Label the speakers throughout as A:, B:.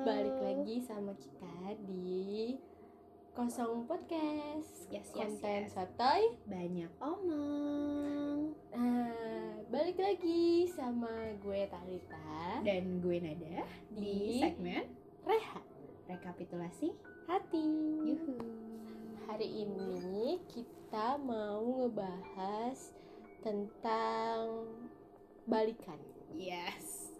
A: balik lagi sama kita di Kosong Podcast
B: Yes, yes,
A: Konten
B: yes.
A: sotoy
B: Banyak omong.
A: Nah, balik lagi sama gue Talita
B: Dan gue Nada
A: Di
B: di, segmen
A: Rehat
B: rekapitulasi.
A: Hati
B: Yuhu.
A: Hari ini kita mau ngebahas tentang balikan
B: Yes.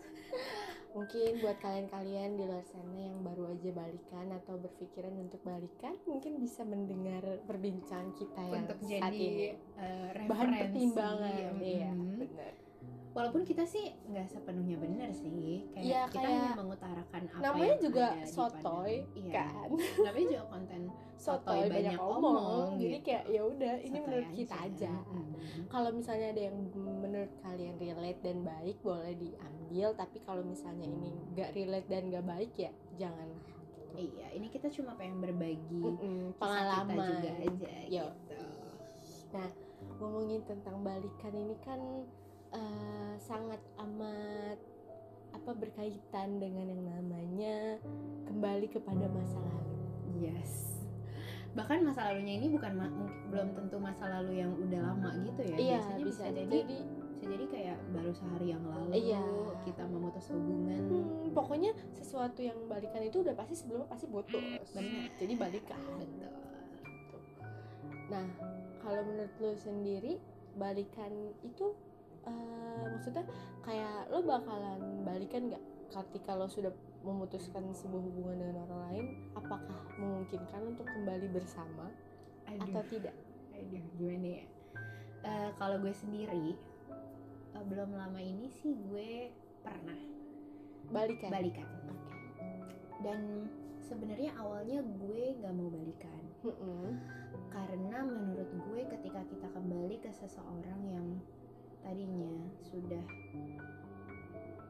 A: Mungkin buat kalian-kalian di luar sana yang baru aja balikan atau berpikiran untuk balikan, mungkin bisa mendengar perbincangan kita yang
B: Untuk
A: saat ini.
B: jadi eh, referensi.
A: bahan pertimbangan.
B: Mm.
A: Iya, benar.
B: Walaupun kita sih nggak sepenuhnya benar sih. Kayak kita
A: kayak-
B: hanya mengutarakan apa
A: Namanya
B: yang
A: juga
B: ada
A: sotoy.
B: Iya.
A: kan?
B: Namanya juga konten
A: Sotoy banyak omong. Jadi
B: gitu.
A: kayak ya udah, ini
B: Sotoy
A: menurut kita aja.
B: Mm.
A: Kalau misalnya ada yang menurut kalian relate dan baik, boleh diambil. Tapi kalau misalnya ini nggak relate dan nggak baik ya jangan.
B: Iya, ini kita cuma pengen berbagi
A: Mm-mm,
B: kisah
A: pengalaman
B: kita juga aja
A: Yo.
B: gitu.
A: ngomongin tentang balikan ini kan eh, sangat amat apa berkaitan dengan yang namanya kembali kepada masa lalu.
B: Yes. Bahkan masa lalunya ini bukan ma- belum tentu masa lalu yang udah lama gitu ya.
A: Iya,
B: Biasanya
A: bisa,
B: jadi
A: jadi
B: kayak baru sehari yang lalu
A: Iya.
B: kita memutus hubungan.
A: hmm, pokoknya sesuatu yang balikan itu udah pasti sebelumnya pasti putus.
B: Benar.
A: Jadi balikan.
B: Betul.
A: Nah, kalau menurut lo sendiri balikan itu eh, maksudnya kayak lo bakalan balikan nggak ketika lo sudah memutuskan sebuah hubungan dengan orang lain apakah memungkinkan untuk kembali bersama
B: Aduh,
A: atau tidak
B: aduh gimana ya? Eh, kalau gue sendiri eh, belum lama ini sih gue pernah
A: balikan
B: balikan. Dan sebenarnya awalnya gue nggak mau balikan.
A: Mm-mm.
B: karena menurut gue ketika kita kembali ke seseorang yang tadinya sudah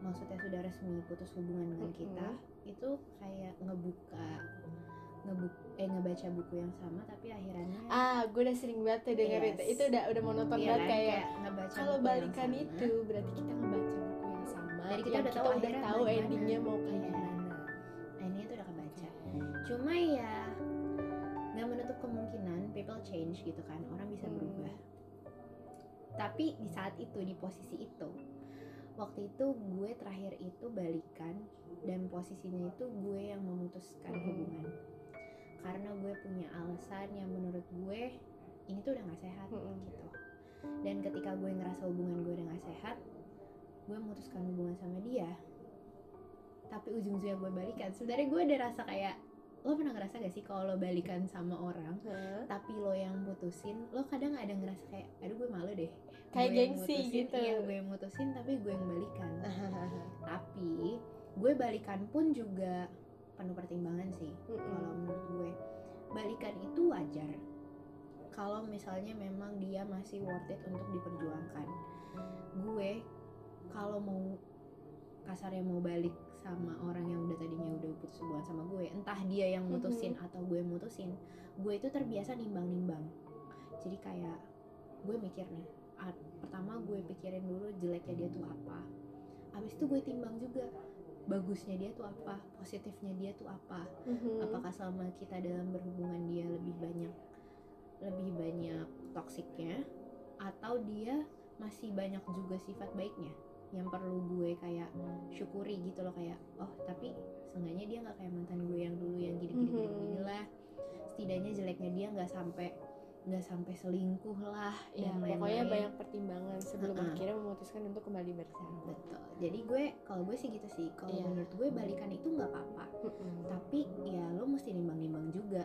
B: maksudnya sudah resmi putus hubungan dengan kita itu kayak ngebuka ngebuk eh ngebaca buku yang sama tapi akhirannya
A: ah gue udah sering banget tuh dengerin
B: Yes.
A: itu udah udah monoton
B: iya
A: banget
B: kan,
A: kayak
B: ngebaca
A: kalau balikan
B: sama.
A: itu berarti kita ngebaca buku yang sama
B: Jadi kita
A: yang
B: udah tahu
A: udah
B: akhirnya
A: tahu endingnya mau kayak
B: Iya.
A: gimana
B: nah ini tuh udah kebaca cuma ya nggak menutup kemungkinan people change gitu kan orang bisa
A: Hmm.
B: berubah tapi di saat itu di posisi itu waktu itu gue terakhir itu balikan dan posisinya itu gue yang memutuskan
A: Hmm.
B: hubungan punya alasan yang menurut gue ini tuh udah gak sehat
A: Mm-mm.
B: gitu dan ketika gue ngerasa hubungan gue udah gak sehat gue memutuskan hubungan sama dia tapi ujung-ujungnya gue balikan sebenarnya gue ada rasa kayak lo pernah ngerasa gak sih kalau lo balikan sama orang
A: Hah?
B: tapi lo yang putusin lo kadang ada ngerasa kayak aduh gue malu deh
A: Kayak
B: Gue
A: gengsi
B: mutusin,
A: gitu.
B: iya gue yang mutusin tapi gue yang balikan tapi gue balikan pun juga penuh pertimbangan sih
A: Mm-mm.
B: kalau menurut gue balikan itu wajar. Kalau misalnya memang dia masih worth it untuk diperjuangkan. Gue kalau mau kasarnya mau balik sama orang yang udah tadinya udah putus hubungan sama gue entah dia yang mutusin atau gue mutusin gue itu terbiasa nimbang-nimbang. Jadi kayak gue mikir nih ah, pertama gue pikirin dulu jeleknya dia tuh apa. Abis itu gue timbang juga bagusnya dia tuh apa positifnya dia tuh apa
A: Mhm.
B: apakah selama kita dalam berhubungan dia lebih banyak lebih banyak toksiknya atau dia masih banyak juga sifat baiknya yang perlu gue kayak syukuri gitu loh kayak oh tapi seenggaknya dia nggak kayak mantan gue yang dulu yang gini gini
A: Mhm.
B: gini lah setidaknya jeleknya dia nggak sampai nggak sampai selingkuh lah
A: Ya,
B: dan
A: pokoknya
B: lain-lain.
A: banyak pertimbangan sebelum
B: Ha-ha.
A: akhirnya memutuskan untuk kembali bersama.
B: betul jadi gue kalau gue sih gitu sih kalau
A: Iya.
B: menurut gue balikan itu nggak apa-apa
A: Mm-mm.
B: tapi ya lo mesti nimbang-nimbang juga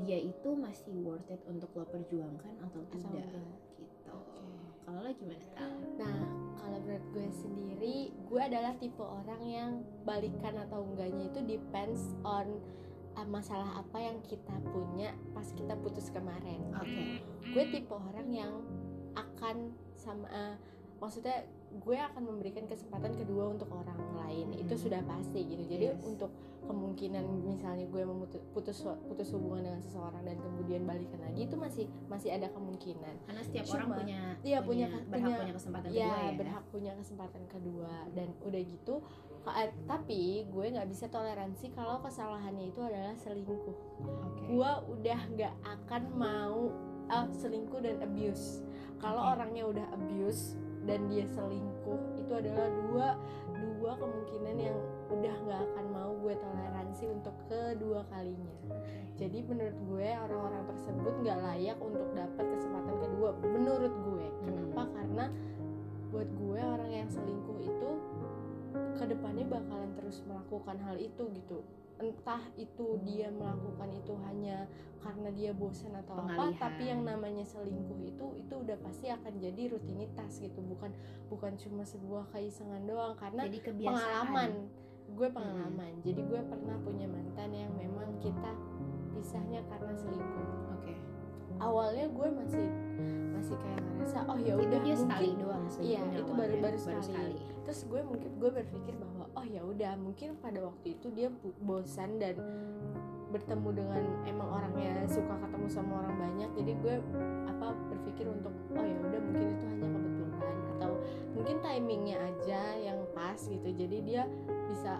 B: dia itu masih worth it untuk lo perjuangkan atau tidak
A: enggak.
B: gitu kalau lo gimana?
A: Nah, kalau menurut gue sendiri, gue adalah tipe orang yang balikan atau enggaknya itu depends on uh, masalah apa yang kita punya pas kita putus kemarin.
B: oke
A: Gue tipe orang yang akan sama uh, maksudnya gue akan memberikan kesempatan kedua untuk orang lain itu
B: Mhm.
A: sudah pasti gitu jadi
B: Yes.
A: untuk kemungkinan misalnya gue memutus putus putus hubungan dengan seseorang dan kemudian balikan lagi itu masih masih ada kemungkinan
B: karena setiap
A: Cuma,
B: orang punya
A: iya, punya-
B: berhak
A: punya-
B: punya kesempatan
A: ya
B: kedua ya
A: berhak punya kesempatan kedua dan udah gitu eh, tapi gue nggak bisa toleransi kalau kesalahannya itu adalah selingkuh
B: Oke.
A: gue udah nggak akan mau ah, selingkuh dan abuse kalau
B: Oke.
A: orangnya udah abuse dan dia selingkuh itu adalah dua dua kemungkinan yang udah nggak akan mau gue toleransi untuk kedua kalinya. Jadi menurut gue orang-orang tersebut nggak layak untuk dapat kesempatan kedua menurut gue. Kenapa? Karena buat gue orang yang selingkuh itu ke depannya bakalan terus melakukan hal itu gitu. Entah itu dia melakukan itu hanya karena dia bosan atau apa
B: Pengalihan.
A: tapi yang namanya selingkuh itu itu pasti akan jadi rutinitas gitu. Bukan bukan cuma sebuah keisengan doang karena
B: Jadi kebiasaan.
A: pengalaman. Gue pengalaman. Jadi gue pernah punya mantan yang memang kita pisahnya karena selingkuh.
B: Oke.
A: awalnya gue masih masih kayak ngerasa oh ya udah
B: dia sekali
A: mungkin
B: doang
A: Iya, itu baru- baru sekali. terus gue mungkin gue berpikir bahwa oh ya udah mungkin pada waktu itu dia bosan dan bertemu dengan emang orangnya suka ketemu sama orang banyak jadi gue apa berpikir untuk oh ya udah mungkin itu hanya kebetulan atau mungkin timingnya aja yang pas gitu. Jadi dia bisa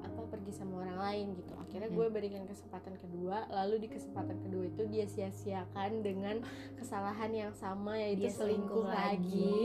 A: apa pergi sama orang lain gitu. Akhirnya gue berikan kesempatan kedua lalu di kesempatan kedua itu dia sia-siakan dengan kesalahan yang sama yaitu
B: Dia
A: selingkuh,
B: selingkuh
A: lagi.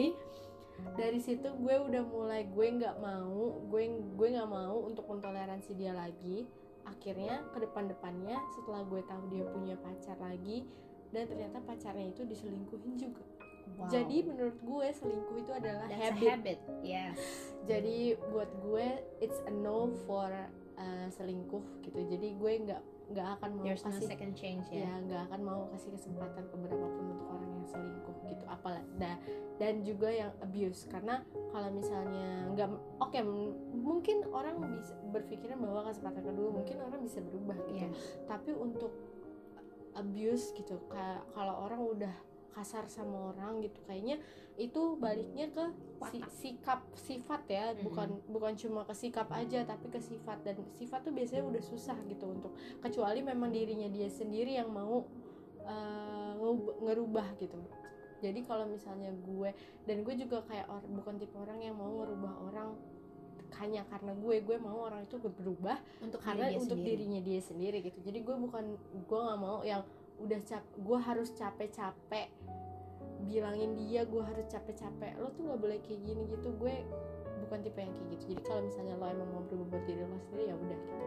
A: Dari situ gue udah mulai gue nggak mau gue gue nggak mau untuk mentoleransi dia lagi akhirnya ke depan depannya setelah gue tahu dia punya pacar lagi dan ternyata pacarnya itu diselingkuhin juga
B: Wow.
A: jadi menurut gue selingkuh itu adalah
B: That's
A: habit
B: habit. Yes.
A: jadi buat gue it's a no for uh, selingkuh gitu jadi gue nggak nggak akan mau
B: There's no
A: kasih
B: second change
A: ya
B: ya.
A: nggak akan mau kasih kesempatan ke berapapun untuk orang yang selingkuh gitu apalah da- dan juga yang abuse karena kalau misalnya nggak oke m- mungkin orang bisa berpikiran bahwa kesempatan kedua mungkin orang bisa berubah gitu
B: Yes.
A: tapi untuk abuse gitu kalau orang udah kasar sama orang gitu. Kayaknya itu baliknya ke si- sikap sifat ya.
B: Mhm.
A: bukan bukan cuma ke sikap aja tapi ke sifat. Dan sifat tuh biasanya udah susah gitu untuk kecuali memang dirinya dia sendiri yang mau ngub- ngerubah gitu. Jadi kalau misalnya gue dan gue juga kayak or, bukan tipe orang yang mau ngerubah orang hanya karena gue gue mau orang itu berubah
B: Untuk
A: karena
B: diri dia
A: untuk
B: sendiri.
A: dirinya dia sendiri gitu. Jadi gue bukan gue nggak mau yang udah cap gue harus capek-capek bilangin dia gue harus capek-capek lo tuh nggak boleh kayak gini gitu. Gue bukan tipe yang kayak gitu. Jadi kalau misalnya lo emang mau berubah buat diri lo sendiri ya udah gitu.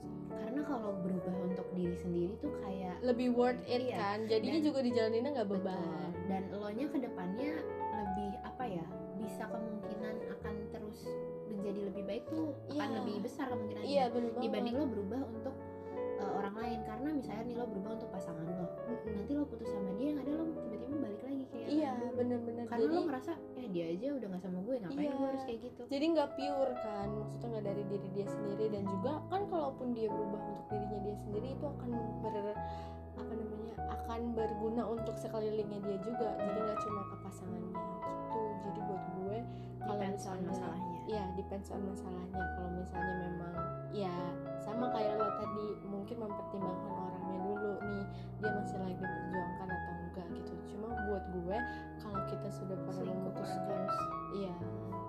A: Gitu
B: Karena kalau berubah untuk diri sendiri tuh kayak
A: lebih worth it
B: Iya,
A: kan? Jadinya
B: dan-
A: juga dijalaninnya nggak
B: betul.
A: beban
B: Dan elonya ke depannya lebih apa ya? Bisa kemungkinan akan terus menjadi lebih baik tuh akan
A: Iya.
B: lebih besar kemungkinannya
A: iya bener banget.
B: dibanding lo berubah untuk orang lain karena misalnya nih lo berubah untuk pasangan lo
A: Mm-mm.
B: nanti lo putus sama dia yang ada lo tiba-tiba balik lagi kayak
A: iya
B: dulu.
A: bener-bener
B: karena
A: jadi
B: lo ngerasa eh dia aja udah nggak sama gue ngapain
A: Iya.
B: gue harus kayak gitu
A: jadi nggak pure kan maksudnya nggak dari diri dia sendiri dan juga kan kalaupun dia berubah untuk dirinya dia sendiri itu akan ber apa namanya akan berguna untuk sekelilingnya dia juga jadi nggak cuma ke pasangannya gitu jadi buat gue kalau misalnya
B: masalahnya
A: ya depends on masalahnya kalau misalnya memang ya sama kayak lo tadi mungkin mempertimbangkan orangnya dulu nih dia masih layak diperjuangkan atau enggak gitu cuma buat gue kalau kita sudah pernah
B: selingkuh
A: memutuskan Iya,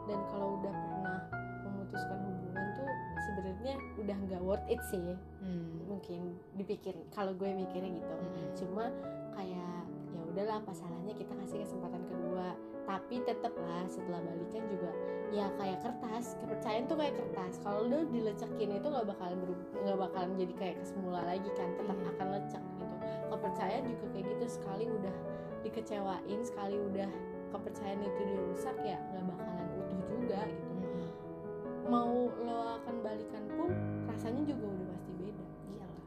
A: dan kalau udah pernah memutuskan hubungan tuh sebenarnya udah nggak worth it sih.
B: hmm.
A: Mungkin dipikir kalau gue mikirnya gitu.
B: Mm-mm.
A: Cuma kayak ya udahlah apa salahnya kita kasih kesempatan kedua. Tapi tetep lah setelah balikan juga ya kayak kertas, kepercayaan tuh kayak kertas. Kalau udah dilecekin itu nggak bakalan nggak bakalan jadi kayak kesemula lagi kan, tetap
B: Iya.
A: akan lecek gitu. Kepercayaan juga kayak gitu. Sekali udah dikecewain, sekali udah kepercayaan itu dirusak ya nggak bakalan utuh juga gitu. Mau lo akan balikan pun rasanya juga udah pasti beda.
B: Iyalah.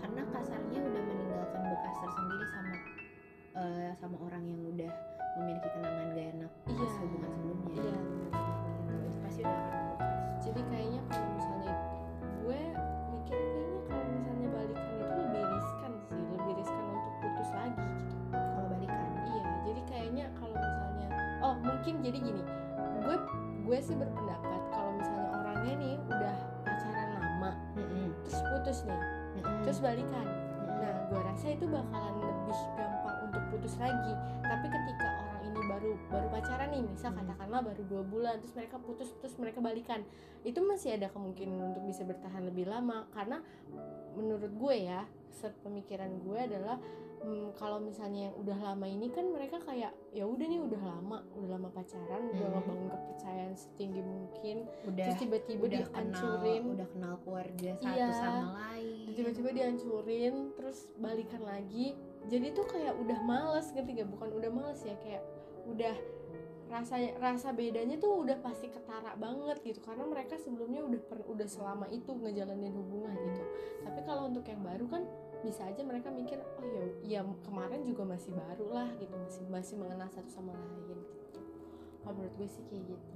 B: Karena kasarnya udah meninggalkan bekas tersendiri sama eh, sama orang yang udah memiliki kenangan gak enak pas
A: Iya.
B: hubungan sebelumnya
A: iya
B: Gitu. Itu pasti udah akan membekas
A: jadi kayaknya kalau misalnya gue mikir kayaknya kalau misalnya balikan itu lebih riskan sih lebih riskan untuk putus lagi gitu
B: kalau balikan
A: iya jadi kayaknya kalau misalnya oh mungkin jadi gini gue gue sih berpendapat kalau misalnya orangnya nih udah pacaran lama
B: Mm-mm.
A: terus putus nih
B: Mm-mm.
A: terus balikan
B: Mm-mm.
A: Nah, gue rasa itu bakalan lebih gampang untuk putus lagi. Baru baru pacaran nih misal
B: Hmm.
A: katakanlah baru dua bulan terus mereka putus terus mereka balikan itu masih ada kemungkinan untuk bisa bertahan lebih lama karena menurut gue ya sepemikiran gue adalah hmm, kalau misalnya yang udah lama ini kan mereka kayak ya udah nih udah lama udah lama pacaran udah
B: Hmm.
A: ngebangun kepercayaan setinggi mungkin
B: udah
A: terus tiba-tiba
B: udah kenal
A: dihancurin
B: udah kenal keluarga satu
A: Iya.
B: sama lain
A: Terus tiba-tiba dihancurin terus balikan lagi jadi tuh kayak udah males ngerti gak bukan udah males ya kayak udah rasanya rasa bedanya tuh udah pasti ketara banget gitu. Karena mereka sebelumnya udah per- udah selama itu ngejalanin hubungan gitu. Tapi kalau untuk yang baru kan bisa aja mereka mikir oh ya ya kemarin juga masih baru lah gitu. Masih masih mengenal satu sama lain gitu. Kalau menurut gue sih kayak gitu.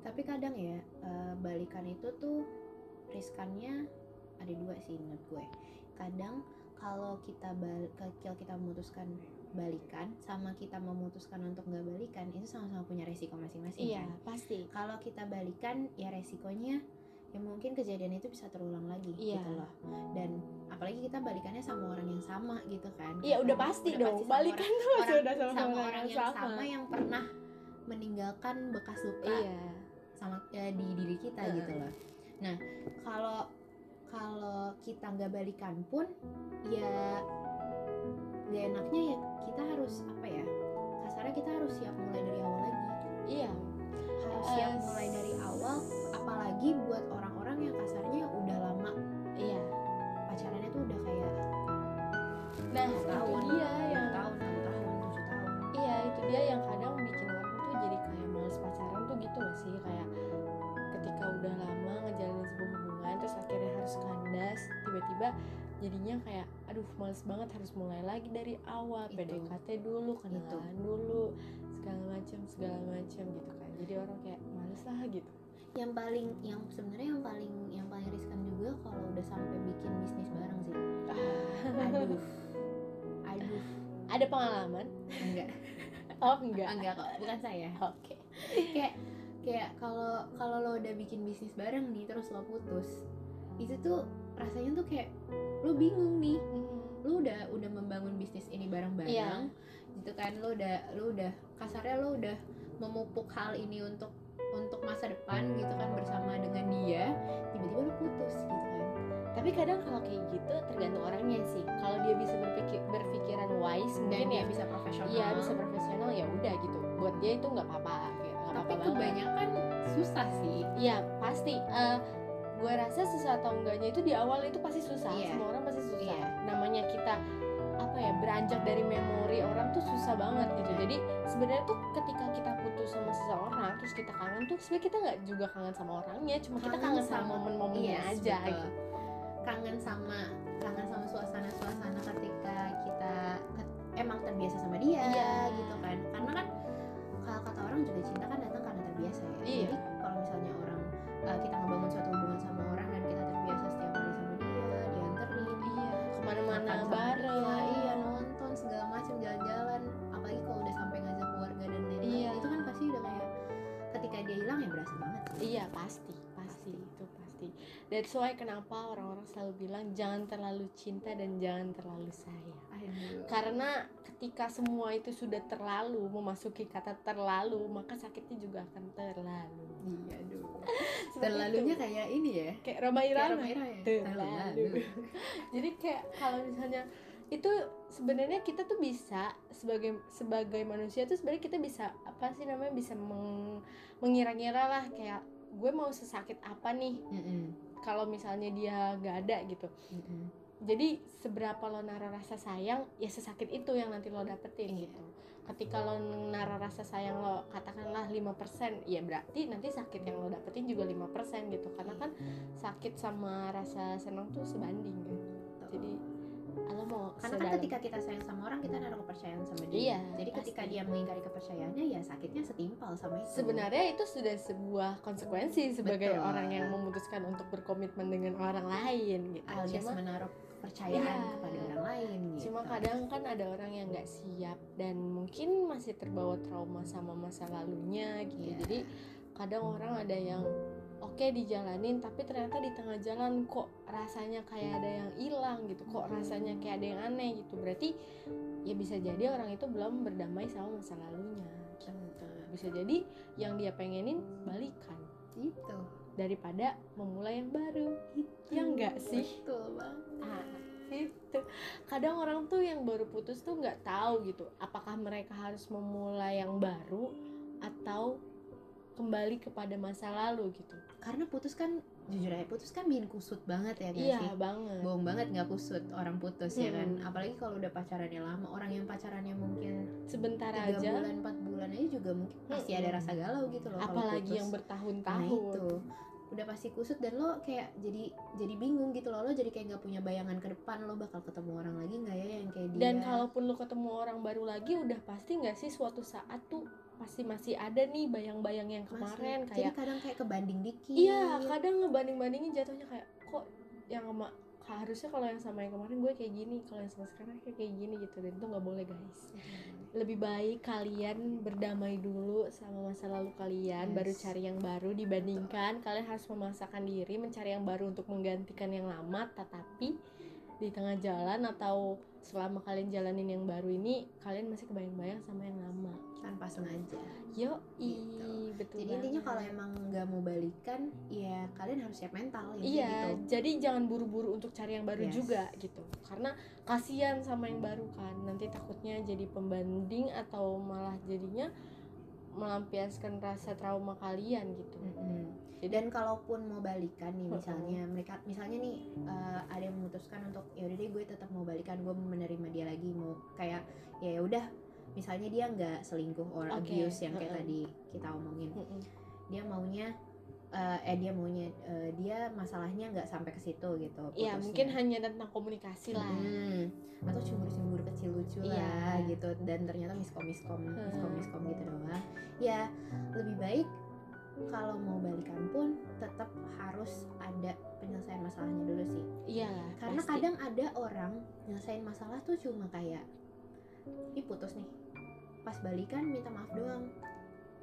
B: Tapi kadang ya eh, balikan itu tuh riskannya ada dua sih menurut gue. Kadang kalau kita bal kalau kita memutuskan balikan sama kita memutuskan untuk nggak balikan itu sama-sama punya resiko masing-masing
A: iya
B: kan?
A: pasti
B: kalau kita balikan ya resikonya ya mungkin kejadian itu bisa terulang lagi
A: Iya.
B: gitu loh dan apalagi kita balikannya sama orang yang sama gitu kan
A: iya udah
B: Sama-
A: pasti
B: udah
A: dong
B: sama
A: balikan tuh
B: orang,
A: pasti udah sama,
B: sama
A: orang,
B: orang yang sama yang pernah meninggalkan bekas luka
A: iya
B: sama ya, di diri kita
A: Heeh.
B: gitu loh. Nah, kalau kalau kita nggak balikan pun ya gak enaknya ya kita harus apa ya? Kasarnya kita harus siap mulai dari awal lagi.
A: iya
B: Harus siap
A: Eh,
B: mulai dari awal apalagi buat orang-orang yang kasarnya udah lama
A: iya
B: pacarannya tuh udah kayak
A: nah
B: tahun,
A: dia yang
B: tahun, enam tahun, tujuh tahun.
A: iya itu dia yang kadang bikin orang tuh jadi kayak males pacaran tuh gitu gak sih kayak ketika udah lama ngejalanin sebuah hubungan terus akhirnya harus kandas tiba-tiba jadinya kayak aduh males banget harus mulai lagi dari awal
B: Itu.
A: PDKT dulu kenalan dulu segala macam segala macam gitu kan jadi orang kayak males lah gitu
B: Yang paling yang sebenarnya yang paling yang paling riskan juga kalau udah sampai bikin bisnis bareng sih. Aduh. Aduh.
A: ada pengalaman
B: Enggak.
A: oh enggak
B: enggak kok bukan saya
A: oke
B: kayak kayak kalau kalau lo udah bikin bisnis bareng nih terus lo putus itu tuh rasanya tuh kayak lo bingung nih. Lo udah udah membangun bisnis ini bareng-bareng
A: Iya.
B: gitu kan. Lo udah lo udah kasarnya lo udah memupuk hal ini untuk untuk masa depan gitu kan bersama dengan dia. Tiba-tiba lo putus gitu kan.
A: Tapi kadang kalau kayak gitu tergantung orangnya sih. Kalau dia bisa berpikir berpikiran wise
B: dan
A: mungkin
B: dia
A: ya
B: bisa profesional.
A: Iya bisa profesional ya udah gitu. Buat dia itu nggak apa-apa gitu, nggak
B: tapi
A: apa-apa banget.
B: kebanyakan susah sih.
A: Iya pasti. Eh, gue rasa susah atau enggaknya itu di awal itu pasti susah
B: Iya.
A: semua orang pasti susah
B: Iya.
A: namanya kita apa ya beranjak dari memori orang tuh susah banget gitu
B: Iya.
A: jadi sebenarnya tuh ketika kita putus sama seseorang terus kita kangen tuh sebenarnya kita nggak juga kangen sama orangnya cuma kita
B: Kangen
A: kangen sama
B: sama-
A: momen-momennya
B: Yes,
A: aja
B: betul.
A: gitu
B: kangen sama kangen sama suasana-suasana ketika kita emang terbiasa sama dia
A: Iya.
B: gitu kan karena kan kalau kata orang juga cinta kan datang karena terbiasa ya
A: Iya.
B: jadi kalau misalnya orang uh, kita ngebangun suatu sama
A: bareng.
B: dia, iya nonton segala macam jalan-jalan. Apalagi kalau udah sampai ngajak keluarga dan lain-lain.
A: Iya.
B: itu kan pasti udah kayak ketika dia hilang ya berasa banget. Sih
A: Iya pasti, pasti itu pasti. That's why kenapa orang-orang selalu bilang jangan terlalu cinta dan jangan terlalu sayang. Karena ketika semua itu sudah terlalu memasuki kata terlalu, maka sakitnya juga akan terlalu.
B: iya
A: Seperti
B: terlalunya
A: itu.
B: kayak ini ya
A: kayak Roma
B: Kayak
A: Irama.
B: Roma Irama ya?
A: Terlalu. Jadi kayak kalau misalnya itu sebenarnya kita tuh bisa sebagai sebagai manusia tuh sebenarnya kita bisa apa sih namanya bisa meng, mengira-ngira lah kayak gue mau sesakit apa nih
B: Mm-mm.
A: Kalau misalnya dia gak ada gitu.
B: Mm-mm.
A: jadi seberapa lo naruh rasa sayang ya sesakit itu yang nanti lo dapetin
B: Iya.
A: gitu. Ketika lo naruh rasa sayang lo katakanlah 5% ya berarti nanti sakit yang lo dapetin juga 5% gitu. Karena kan sakit sama rasa senang tuh sebanding kan. Jadi lo mau
B: karena kan ketika kita sayang sama orang kita naruh kepercayaan sama dia
A: Iya,
B: jadi ketika
A: pasti.
B: dia mengingkari kepercayaannya ya sakitnya setimpal sama itu
A: sebenarnya itu sudah sebuah konsekuensi sebagai
B: Betul.
A: orang yang memutuskan untuk berkomitmen dengan orang lain gitu
B: alias
A: cuma
B: menaruh kepercayaan
A: Iya.
B: kepada orang lain gitu
A: Cuma kadang kan ada orang yang nggak siap dan mungkin masih terbawa trauma sama masa lalunya gitu.
B: Iya.
A: Jadi kadang orang ada yang oke dijalanin tapi ternyata di tengah jalan kok rasanya kayak ada yang hilang gitu. Kok
B: Hmm.
A: rasanya kayak ada yang aneh gitu. Berarti ya bisa jadi orang itu belum berdamai sama masa lalunya gitu bisa jadi yang dia pengenin balikan
B: itu
A: daripada memulai yang baru
B: itu
A: Ya enggak sih?
B: betul banget
A: ah itu kadang orang tuh yang baru putus tuh nggak tahu gitu apakah mereka harus memulai yang baru atau kembali kepada masa lalu gitu
B: karena putus kan jujur aja putus kan bikin kusut banget ya
A: iya
B: sih?
A: banget.
B: Bohong banget nggak kusut orang putus ya kan?
A: Hmm.
B: apalagi kalau udah pacarannya lama orang yang pacarannya mungkin
A: sebentar
B: tiga
A: aja.
B: bulan empat bulan aja juga mungkin pasti ada rasa galau gitu loh
A: apalagi
B: putus.
A: yang
B: nah
A: bertahun-tahun
B: itu. Udah pasti kusut dan lo kayak jadi jadi bingung gitu loh. Lo jadi kayak nggak punya bayangan ke depan lo bakal ketemu orang lagi nggak ya yang kayak dia?
A: dan kalaupun lu ketemu orang baru lagi udah pasti nggak sih suatu saat tuh pasti masih ada nih bayang-bayang yang
B: Masih.
A: kemarin
B: jadi
A: kayak
B: kadang kayak kebanding dikit.
A: Iya kadang ngebanding-bandingin jatuhnya kayak kok yang sama harusnya kalau yang sama yang kemarin gue kayak gini kalau yang sama sekarang kayak kayak gini gitu. Dan itu nggak boleh guys. Lebih baik kalian berdamai dulu sama masa lalu kalian
B: Yes.
A: baru cari yang baru dibandingkan kalian harus memaksakan diri mencari yang baru untuk menggantikan yang lama tetapi di tengah jalan atau selama kalian jalanin yang baru ini kalian masih kebayang-bayang sama yang lama
B: tanpa sengaja
A: yo
B: Gitu.
A: betul
B: jadi intinya kalau emang nggak mau balikan ya kalian harus siap mental intinya
A: Iya,
B: gitu
A: jadi jangan buru-buru untuk cari yang baru
B: Yes.
A: juga gitu. Karena kasihan sama yang baru kan. Nanti takutnya jadi pembanding atau malah jadinya melampiaskan rasa trauma kalian gitu.
B: Mm-mm.
A: Jadi-
B: dan kalaupun mau balikan nih misalnya mereka misalnya nih eh, ada yang memutuskan untuk ya udah deh gue tetap mau balikan gue mau menerima dia lagi mau kayak ya udah misalnya dia nggak selingkuh or
A: Oke,
B: abuse yang kayak
A: mm-mm.
B: tadi kita omongin
A: Mm-mm.
B: dia maunya eh, eh dia maunya eh, dia masalahnya nggak sampai ke situ gitu
A: Iya, mungkin hanya tentang komunikasi lah.
B: Hmm, atau cemburu-cemburu kecil lucu
A: Iya.
B: lah gitu dan ternyata miskom miskom miskom miskom gitu doang ya lebih baik kalau mau balikan pun tetap harus ada penyelesaian masalahnya dulu sih
A: Iya,
B: karena
A: pasti.
B: kadang ada orang nyelesain masalah tuh cuma kayak ini putus nih pas balikan minta maaf doang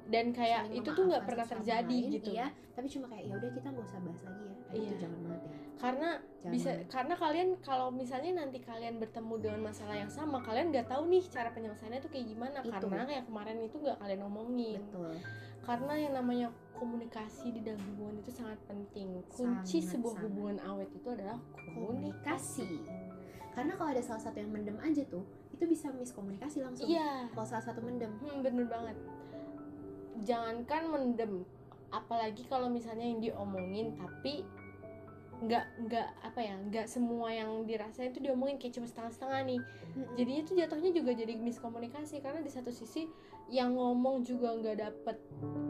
A: dan kayak
B: saling
A: itu tuh nggak pernah terjadi
B: lain,
A: gitu.
B: iya tapi cuma kayak ya udah kita nggak usah bahas lagi ya Kayak
A: Iya.
B: itu jangan banget ya
A: Karena
B: jangan
A: bisa karena kalian kalau misalnya nanti kalian bertemu dengan masalah yang sama, kalian nggak tahu nih cara penyelesaiannya tuh kayak gimana
B: Itu.
A: karena yang kemarin itu nggak kalian omongin.
B: betul
A: karena yang namanya komunikasi di dalam hubungan itu sangat penting kunci
B: Sangat,
A: sebuah
B: sangat.
A: hubungan awet itu adalah komunikasi
B: komunikasi karena kalau ada salah satu yang mendem aja tuh itu bisa miskomunikasi langsung.
A: Iya.
B: Kalau salah satu mendem.
A: Hmm, bener banget. Jangankan mendem apalagi kalau misalnya yang diomongin tapi nggak nggak apa ya nggak semua yang dirasain itu diomongin kayak cuma setengah-setengah nih. Jadinya tuh jatuhnya juga jadi miskomunikasi karena di satu sisi yang ngomong juga nggak dapet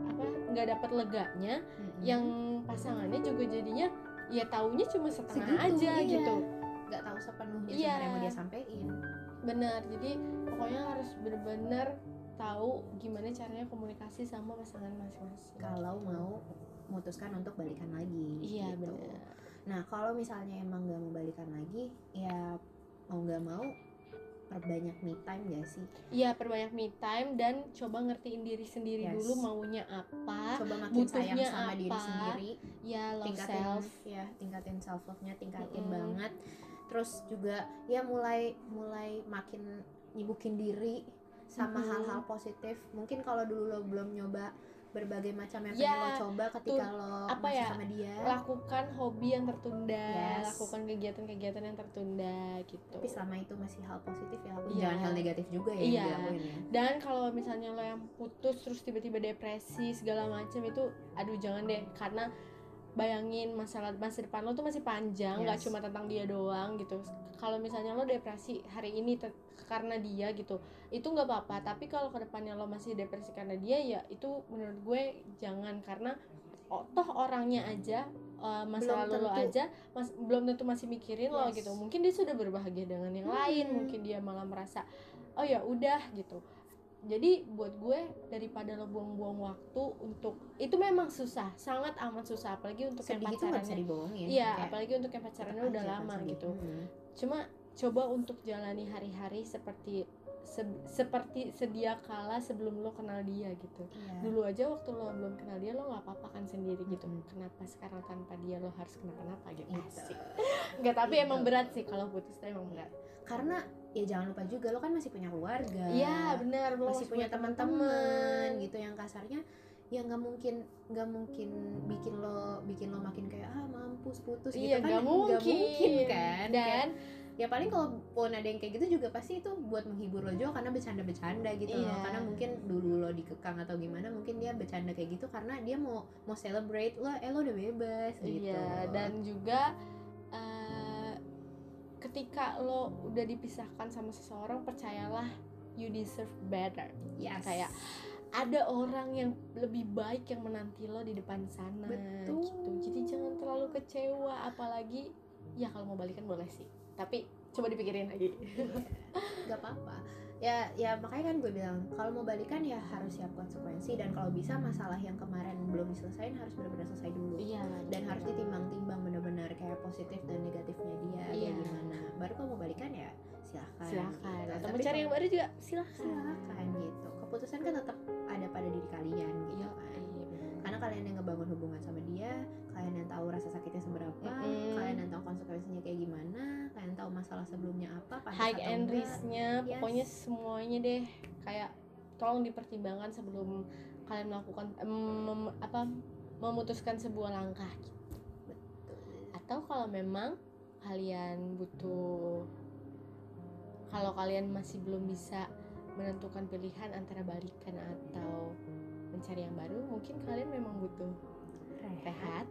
A: apa nggak dapet leganya
B: Mm-mm.
A: yang pasangannya juga jadinya ya taunya cuma setengah
B: Segitu,
A: aja
B: iya.
A: gitu
B: nggak tahu sepenuhnya
A: Iya.
B: sebenarnya mau dia sampein
A: benar jadi pokoknya harus benar-benar tahu gimana caranya komunikasi sama pasangan masing-masing
B: kalau mau memutuskan untuk balikan lagi
A: iya
B: gitu.
A: benar
B: nah kalau misalnya emang nggak mau balikan lagi ya mau nggak mau perbanyak me time gak sih
A: iya perbanyak me time dan coba ngertiin diri sendiri
B: Yes.
A: dulu maunya apa
B: coba makin sayang
A: butuhnya
B: sama diri
A: apa?
B: sendiri
A: ya love
B: tingkatin
A: self
B: ya tingkatin self love nya tingkatin
A: Mm-mm.
B: banget terus juga ya mulai mulai makin nyibukin diri sama
A: Mm-mm.
B: hal-hal positif mungkin kalau dulu lo belum nyoba berbagai macam yang
A: Ya,
B: pengen lo coba ketika lo
A: apa
B: masih
A: ya,
B: sama dia
A: lakukan hobi yang tertunda
B: Yes.
A: lakukan kegiatan-kegiatan yang tertunda gitu
B: tapi selama itu masih hal positif ya lakuin.
A: Iya.
B: jangan hal negatif juga ya
A: Iya.
B: yang dilakuin ya
A: dan kalau misalnya lo yang putus terus tiba-tiba depresi segala macam itu aduh jangan deh karena bayangin masalah masa depan lo tuh masih panjang nggak
B: Yes.
A: cuma tentang dia doang gitu. Kalau misalnya lo depresi hari ini karena dia gitu itu nggak apa-apa. Tapi kalau ke depannya lo masih depresi karena dia ya itu menurut gue jangan. Karena oh, toh orangnya aja eh, masa
B: Belum
A: lalu lo aja mas, belum tentu masih mikirin lo
B: Yes.
A: gitu. Mungkin dia sudah berbahagia dengan yang lain
B: Hmm.
A: mungkin dia malah merasa oh ya udah gitu jadi buat gue daripada lo buang-buang waktu untuk itu memang susah sangat amat susah apalagi untuk yang
B: sedih bisa
A: pacarannya iya
B: Kayak
A: apalagi untuk yang pacarannya udah lama
B: sedih.
A: gitu
B: Mm.
A: cuma coba untuk jalani hari-hari seperti se- seperti sedia kala sebelum lo kenal dia gitu
B: Iya.
A: dulu aja waktu lo belum kenal dia lo nggak apa-apa kan sendiri gitu
B: Mm-mm.
A: kenapa sekarang tanpa dia lo harus kenapa-napa gitu. Asik. nggak tapi
B: Gitu.
A: emang berat sih kalau putus tuh emang berat
B: karena ya jangan lupa juga lo kan masih punya keluarga.
A: Iya benar
B: masih punya teman-teman gitu yang kasarnya ya nggak mungkin nggak mungkin bikin lo bikin lo makin kayak ah mampus putus
A: iya
B: gitu kan?
A: nggak mungkin.
B: mungkin kan?
A: Dan
B: Kayak, ya paling kalau pun ada yang kayak gitu juga pasti itu buat menghibur lo juga karena bercanda-bercanda gitu loh.
A: Iya.
B: karena mungkin dulu lo dikekang atau gimana mungkin dia bercanda kayak gitu karena dia mau mau celebrate lo eh lo udah bebas gitu.
A: Iya, dan juga ketika lo udah dipisahkan sama seseorang, percayalah you deserve better.
B: yes.
A: kayak Ada orang yang lebih baik yang menanti lo di depan sana
B: Betul.
A: gitu. Jadi jangan terlalu kecewa apalagi ya kalau mau balikan boleh sih. Tapi coba dipikirin lagi.
B: gak apa-apa ya ya makanya kan gue bilang kalau mau balikan ya harus siap konsekuensi dan kalau bisa masalah yang kemarin belum diselesain harus benar-benar selesai dulu
A: Iya,
B: dan harus ditimbang-timbang benar-benar kayak positif dan negatifnya dia
A: Iya.
B: kayak gimana baru kalau mau balikan ya silahkan
A: silakan.
B: gitu.
A: Atau
B: Tapi
A: mencari yang baru juga silakan.
B: silakan gitu keputusan kan tetap ada pada diri kalian gitu kan
A: iya,
B: karena kalian yang ngebangun hubungan sama dia kalian yang tahu rasa sakitnya seberapa
A: Mm-mm.
B: kalian yang tahu konsekuensinya kayak gimana kalian tahu masalah sebelumnya apa
A: high and
B: enggak.
A: risk-nya
B: Yes.
A: pokoknya semuanya deh kayak tolong dipertimbangkan sebelum kalian melakukan em, mem- apa memutuskan sebuah langkah gitu.
B: Betul.
A: atau kalau memang kalian butuh kalau kalian masih belum bisa menentukan pilihan antara balikan atau mencari yang baru mungkin kalian memang butuh rehat